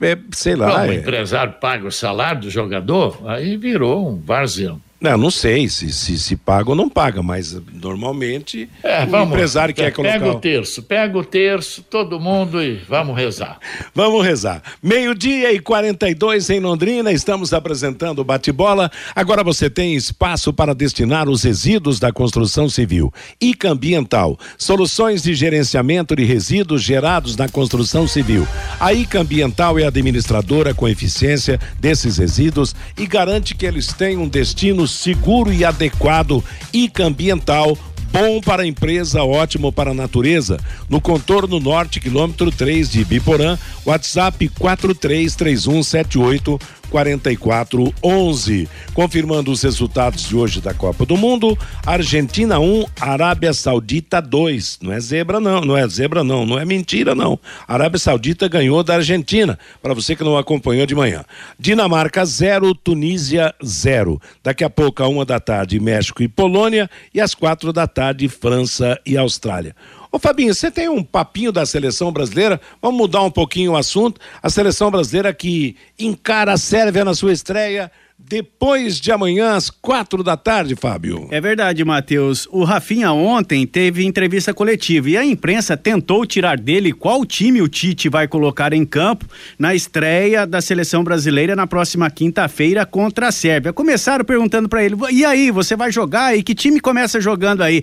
É, sei lá. Como é. o empresário paga o salário do jogador, aí virou um varzião. Não, não sei se, se, se paga ou não paga, mas normalmente é, o empresário quer colocar. Pega o terço, pega o terço, todo mundo e vamos rezar. Vamos rezar. Meio-dia e 42 em Londrina, estamos apresentando o bate-bola. Agora você tem espaço para destinar os resíduos da construção civil. ICA Ambiental, soluções de gerenciamento de resíduos gerados na construção civil. A ICA Ambiental é administradora com eficiência desses resíduos e garante que eles tenham um destino seguro e adequado e ambiental bom para a empresa, ótimo para a natureza. No contorno norte, quilômetro 3 de Biporã, WhatsApp 433178 4411. Confirmando os resultados de hoje da Copa do Mundo: Argentina 1, Arábia Saudita 2. Não é zebra, não, não é zebra, não, não é mentira, não. Arábia Saudita ganhou da Argentina, para você que não acompanhou de manhã. Dinamarca 0, Tunísia 0. Daqui a pouco, a uma da tarde, México e Polônia, e às quatro da tarde, França e Austrália. Ô Fabinho, você tem um papinho da seleção brasileira? Vamos mudar um pouquinho o assunto. A seleção brasileira que encara a Sérvia na sua estreia depois de amanhã às quatro da tarde, Fábio. É verdade, Matheus. O Rafinha ontem teve entrevista coletiva e a imprensa tentou tirar dele qual time o Tite vai colocar em campo na estreia da seleção brasileira na próxima quinta-feira contra a Sérvia. Começaram perguntando para ele: e aí, você vai jogar? E que time começa jogando aí?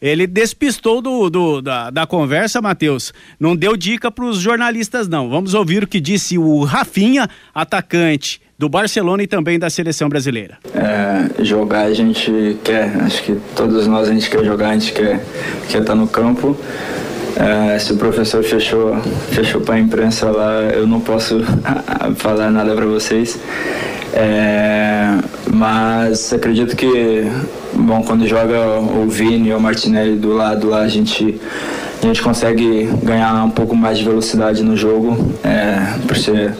Ele despistou do, do da, da, conversa, Matheus. Não deu dica para os jornalistas, não. Vamos ouvir o que disse o Rafinha, atacante do Barcelona e também da seleção brasileira. É, jogar a gente quer, acho que todos nós a gente quer jogar, a gente quer, quer estar no campo. É, se o professor fechou, fechou para a imprensa lá, eu não posso falar nada para vocês. É, mas acredito que, bom, quando joga o Vini ou o Martinelli do lado lá, a gente, a gente consegue ganhar um pouco mais de velocidade no jogo, é, por, ser,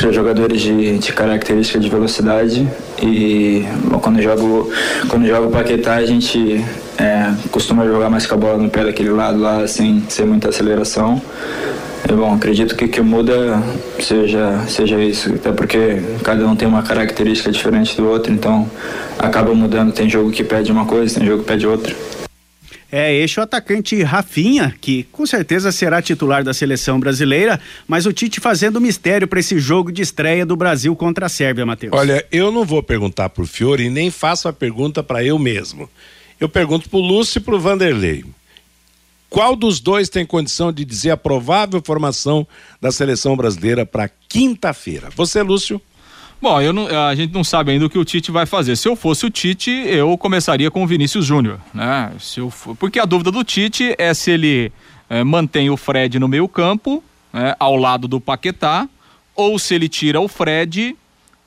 ser jogadores de, de característica de velocidade. E bom, quando jogo quando joga o Paquetá, a gente é, costuma jogar mais com a bola no pé daquele lado lá, sem, sem muita aceleração. É bom, acredito que que muda seja, seja isso, até porque cada um tem uma característica diferente do outro, então acaba mudando. Tem jogo que pede uma coisa, tem jogo que pede outra. É, este é o atacante Rafinha, que com certeza será titular da seleção brasileira, mas o Tite fazendo mistério para esse jogo de estreia do Brasil contra a Sérvia, Matheus. Olha, eu não vou perguntar pro Fiore e nem faço a pergunta para eu mesmo. Eu pergunto pro Lúcio e pro Vanderlei qual dos dois tem condição de dizer a provável formação da seleção brasileira para quinta-feira? Você, Lúcio? Bom, eu não, a gente não sabe ainda o que o Tite vai fazer. Se eu fosse o Tite, eu começaria com o Vinícius Júnior, né? Se eu for, porque a dúvida do Tite é se ele é, mantém o Fred no meio campo, né, ao lado do Paquetá, ou se ele tira o Fred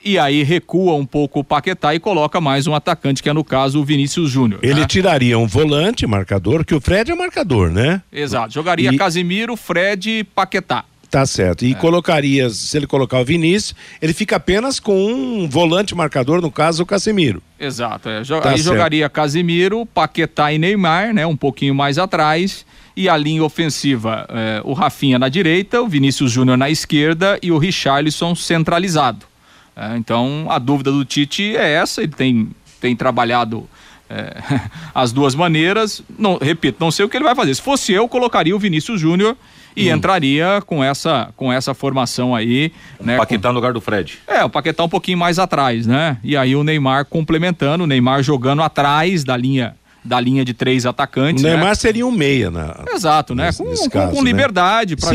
e aí recua um pouco o Paquetá e coloca mais um atacante, que é no caso o Vinícius Júnior. Ele né? tiraria um volante marcador, que o Fred é marcador, né? Exato. Jogaria e... Casimiro, Fred e Paquetá. Tá certo. E é. colocaria, se ele colocar o Vinícius, ele fica apenas com um volante marcador, no caso o Casemiro. Exato. É. Tá aí certo. jogaria Casemiro, Paquetá e Neymar, né? Um pouquinho mais atrás. E a linha ofensiva, é, o Rafinha na direita, o Vinícius Júnior na esquerda e o Richarlison centralizado. É, então a dúvida do Tite é essa, ele tem, tem trabalhado é, as duas maneiras. Não, repito, não sei o que ele vai fazer. Se fosse eu, colocaria o Vinícius Júnior e hum. entraria com essa com essa formação aí, né? O Paquetá com... no lugar do Fred. É, o Paquetá um pouquinho mais atrás, né? E aí o Neymar complementando, o Neymar jogando atrás da linha da linha de três atacantes. O Neymar né? seria um meia, né? Exato, né? Nesse, com, nesse caso, com, né? liberdade para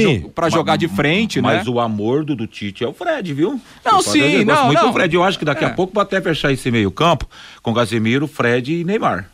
jo jogar de frente, mas né? Mas o amor do, do, Tite é o Fred, viu? Não, Você sim, não, muito não. Fred. Eu acho que daqui é. a pouco vai até fechar esse meio campo com Casemiro, Fred e Neymar.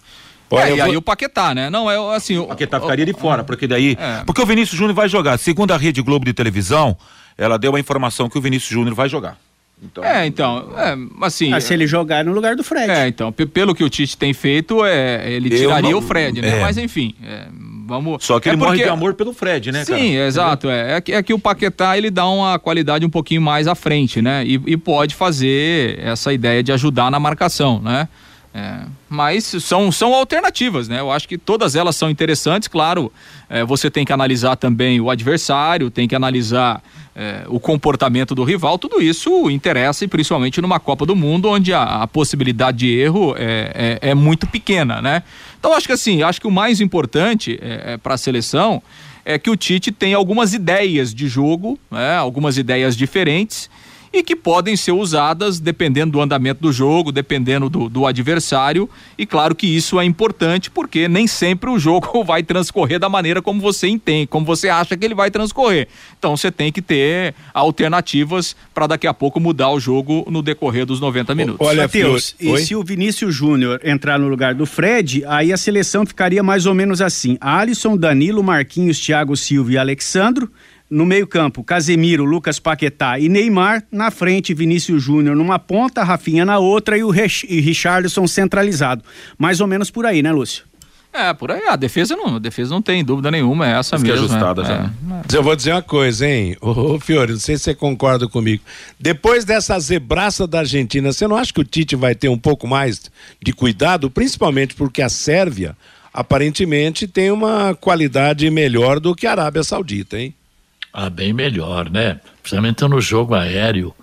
Olha, é, e vou... aí o Paquetá, né? Não, é assim. O Paquetá ficaria de fora, porque daí. É. Porque o Vinícius Júnior vai jogar. Segundo a Rede Globo de televisão, ela deu a informação que o Vinícius Júnior vai jogar. Então, é, então, é, assim. Ah, se ele jogar no lugar do Fred. É, então, pelo que o Tite tem feito, é, ele tiraria não, o Fred, né? É. Mas enfim, é, vamos. Só que ele é porque... morre de amor pelo Fred, né, Sim, cara? exato. É, é, que, é que o Paquetá ele dá uma qualidade um pouquinho mais à frente, né? E, e pode fazer essa ideia de ajudar na marcação, né? É, mas são, são alternativas, né? Eu acho que todas elas são interessantes, claro. É, você tem que analisar também o adversário, tem que analisar é, o comportamento do rival, tudo isso interessa e principalmente numa Copa do Mundo, onde a, a possibilidade de erro é, é, é, muito pequena, né? Então acho que assim, acho que o mais importante é, é para a seleção é que o Tite tem algumas ideias de jogo, né? algumas ideias diferentes e que podem ser usadas dependendo do andamento do jogo, dependendo do, do, adversário. E claro que isso é importante porque nem sempre o jogo vai transcorrer da maneira como você entende, como você acha que ele vai transcorrer. Então você tem que ter alternativas para daqui a pouco mudar o jogo no decorrer dos 90 minutos. Olha, Matheus, e se o Vinícius Júnior entrar no lugar do Fred, aí a seleção ficaria mais ou menos assim: Alisson, Danilo, Marquinhos, Thiago Silva e Alexandro. No meio-campo, Casemiro, Lucas Paquetá e Neymar. Na frente, Vinícius Júnior numa ponta, Rafinha na outra e o e Richarlison centralizado. Mais ou menos por aí, né, Lúcio? É, por aí. A defesa não, a defesa não tem dúvida nenhuma, é essa Mas mesmo. Que ajustada é, já. É. Mas eu vou dizer uma coisa, hein? Ô, ô, Fiore, não sei se você concorda comigo. Depois dessa zebraça da Argentina, você não acha que o Tite vai ter um pouco mais de cuidado, principalmente porque a Sérvia aparentemente tem uma qualidade melhor do que a Arábia Saudita, hein? Ah, bem melhor, né? Principalmente no jogo aéreo.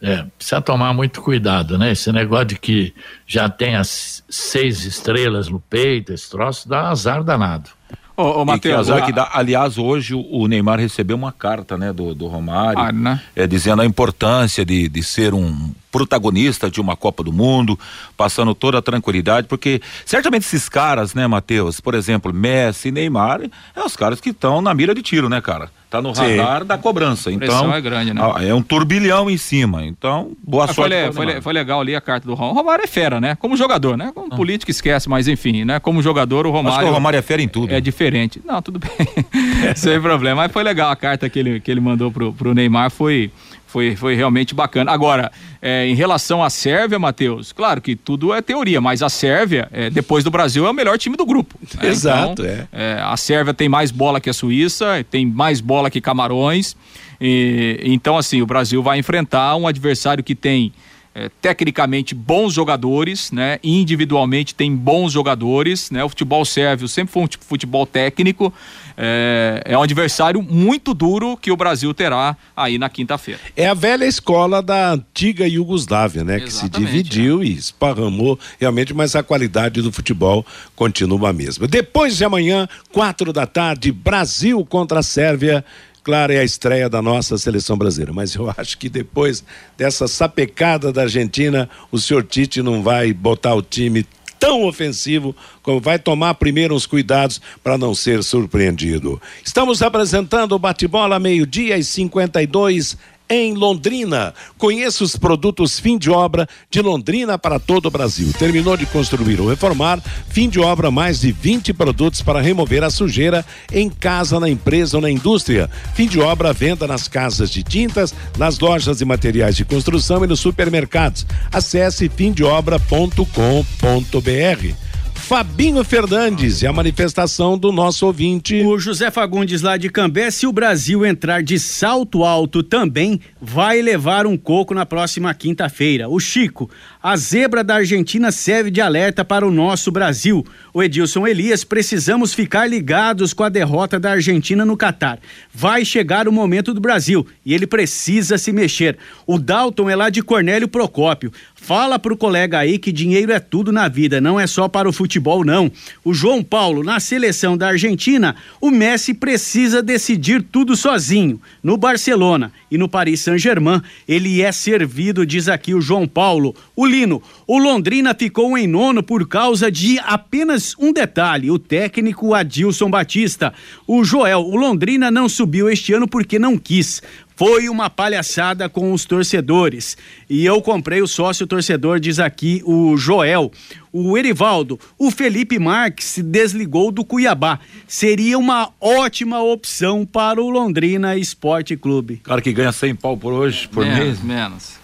É, precisa tomar muito cuidado, né? Esse negócio de que já tem as seis estrelas no peito, esse troço dá azar danado. Ô, ô Matheus, a... dá, aliás, hoje o Neymar recebeu uma carta, né, do, do Romário, ah, né? é, dizendo a importância de, de ser um protagonista de uma Copa do Mundo, passando toda a tranquilidade, porque certamente esses caras, né, Matheus, por exemplo, Messi, Neymar, é os caras que estão na mira de tiro, né, cara? Tá no radar Sim. da cobrança. Então, é grande, né? É um turbilhão em cima. Então, boa sorte. Foi, foi, foi, legal ali a carta do Romário. O Romário é fera, né? Como jogador, né? Como ah. político esquece, mas enfim, né? Como jogador, o Romário. Acho que o Romário é fera em tudo. É diferente. Não, tudo bem. Sem problema. Mas foi legal a carta que ele, que ele mandou pro, pro Neymar. Foi, foi, foi realmente bacana. Agora, é, em relação à Sérvia, Matheus, claro que tudo é teoria, mas a Sérvia, é, depois do Brasil, é o melhor time do grupo. Né? Exato, então, é. é. A Sérvia tem mais bola que a Suíça, tem mais bola que Camarões. E, então, assim, o Brasil vai enfrentar um adversário que tem é, tecnicamente bons jogadores, né? Individualmente tem bons jogadores, né? O futebol sérvio sempre foi um futebol técnico. É, é um adversário muito duro que o Brasil terá aí na quinta-feira. É a velha escola da antiga Iugoslávia, né? Exatamente, que se dividiu é. e esparramou realmente, mas a qualidade do futebol continua a mesma. Depois de amanhã, quatro da tarde, Brasil contra a Sérvia claro, é a estreia da nossa seleção brasileira, mas eu acho que depois dessa sapecada da Argentina, o senhor Tite não vai botar o time tão ofensivo como vai tomar primeiro uns cuidados para não ser surpreendido. Estamos apresentando o bate-bola meio-dia e 52 em Londrina. Conheça os produtos fim de obra de Londrina para todo o Brasil. Terminou de construir ou reformar, fim de obra mais de 20 produtos para remover a sujeira em casa, na empresa ou na indústria. Fim de obra venda nas casas de tintas, nas lojas de materiais de construção e nos supermercados. Acesse fimdeobra.com.br. Fabinho Fernandes e a manifestação do nosso ouvinte. O José Fagundes lá de Cambé, se o Brasil entrar de salto alto também, vai levar um coco na próxima quinta-feira. O Chico, a zebra da Argentina serve de alerta para o nosso Brasil. O Edilson Elias, precisamos ficar ligados com a derrota da Argentina no Catar. Vai chegar o momento do Brasil e ele precisa se mexer. O Dalton é lá de Cornélio Procópio. Fala pro colega aí que dinheiro é tudo na vida, não é só para o futebol, não. O João Paulo, na seleção da Argentina, o Messi precisa decidir tudo sozinho. No Barcelona e no Paris Saint-Germain, ele é servido, diz aqui o João Paulo. O Lino, o Londrina ficou em nono por causa de apenas um detalhe: o técnico Adilson Batista. O Joel, o Londrina não subiu este ano porque não quis. Foi uma palhaçada com os torcedores. E eu comprei o sócio torcedor, diz aqui o Joel. O Erivaldo, o Felipe Marques se desligou do Cuiabá. Seria uma ótima opção para o Londrina Esporte Clube. Cara que ganha 100 pau por hoje, por menos, mês. Menos.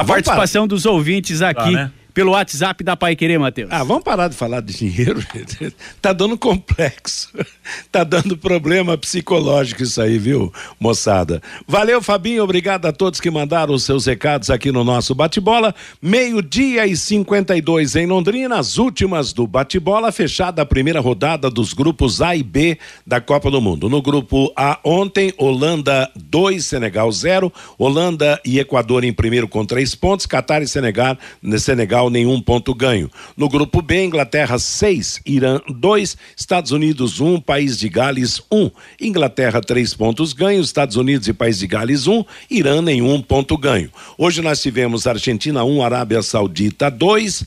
A participação dos ouvintes aqui. Tá, né? Pelo WhatsApp da Pai Querer, Matheus. Ah, vamos parar de falar de dinheiro. tá dando complexo. tá dando problema psicológico isso aí, viu, moçada? Valeu, Fabinho. Obrigado a todos que mandaram os seus recados aqui no nosso bate-bola. Meio-dia e 52 em Londrina, as últimas do bate-bola, fechada a primeira rodada dos grupos A e B da Copa do Mundo. No grupo A, ontem, Holanda 2, Senegal 0. Holanda e Equador em primeiro com três pontos. Catar e Senegal, Senegal nenhum ponto ganho. No grupo B, Inglaterra 6, Irã 2, Estados Unidos 1, um, País de Gales 1. Um. Inglaterra três pontos ganhos, Estados Unidos e País de Gales 1, um, Irã nenhum ponto ganho. Hoje nós tivemos Argentina 1, Arábia Saudita 2.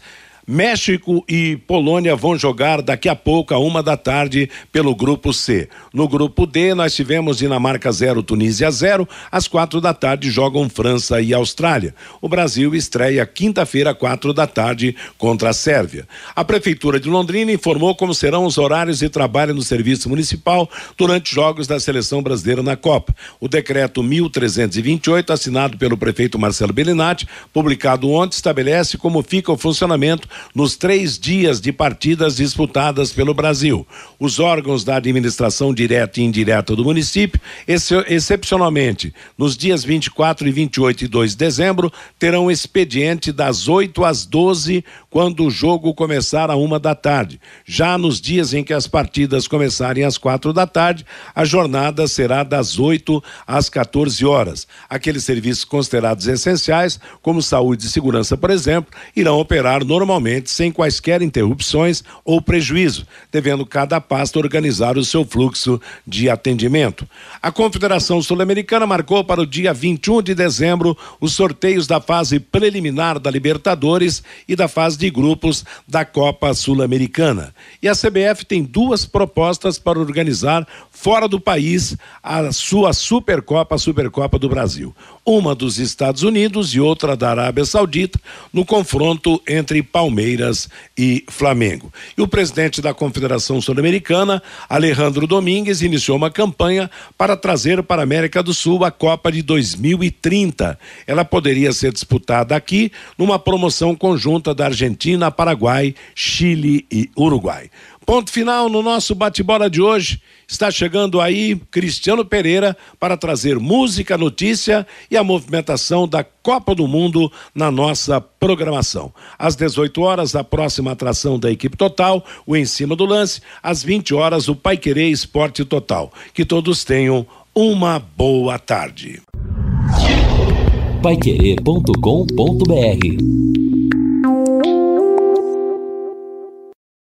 México e Polônia vão jogar daqui a pouco, a uma da tarde, pelo grupo C. No grupo D, nós tivemos Dinamarca 0, Tunísia 0. Às quatro da tarde jogam França e Austrália. O Brasil estreia quinta-feira, quatro da tarde, contra a Sérvia. A Prefeitura de Londrina informou como serão os horários de trabalho no serviço municipal durante jogos da seleção brasileira na Copa. O decreto 1328, assinado pelo prefeito Marcelo Bellinati, publicado ontem, estabelece como fica o funcionamento nos três dias de partidas disputadas pelo Brasil. Os órgãos da administração direta e indireta do município, ex excepcionalmente nos dias 24 e 28 e 2 de dezembro, terão expediente das 8 às 12, quando o jogo começar a uma da tarde. Já nos dias em que as partidas começarem às quatro da tarde, a jornada será das 8 às 14 horas. Aqueles serviços considerados essenciais, como saúde e segurança, por exemplo, irão operar normalmente sem quaisquer interrupções ou prejuízo, devendo cada pasta organizar o seu fluxo de atendimento. A Confederação Sul-Americana marcou para o dia 21 de dezembro os sorteios da fase preliminar da Libertadores e da fase de grupos da Copa Sul-Americana. E a CBF tem duas propostas para organizar fora do país a sua Supercopa, a Supercopa do Brasil. Uma dos Estados Unidos e outra da Arábia Saudita, no confronto entre Palmeiras e Flamengo. E o presidente da Confederação Sul-Americana, Alejandro Domingues, iniciou uma campanha para trazer para a América do Sul a Copa de 2030. Ela poderia ser disputada aqui numa promoção conjunta da Argentina, Paraguai, Chile e Uruguai. Ponto final no nosso bate-bola de hoje. Está chegando aí Cristiano Pereira para trazer música, notícia e a movimentação da Copa do Mundo na nossa programação. Às 18 horas, a próxima atração da equipe total, o Em Cima do Lance. Às 20 horas, o Pai Querer Esporte Total. Que todos tenham uma boa tarde. Paiquerê.com.br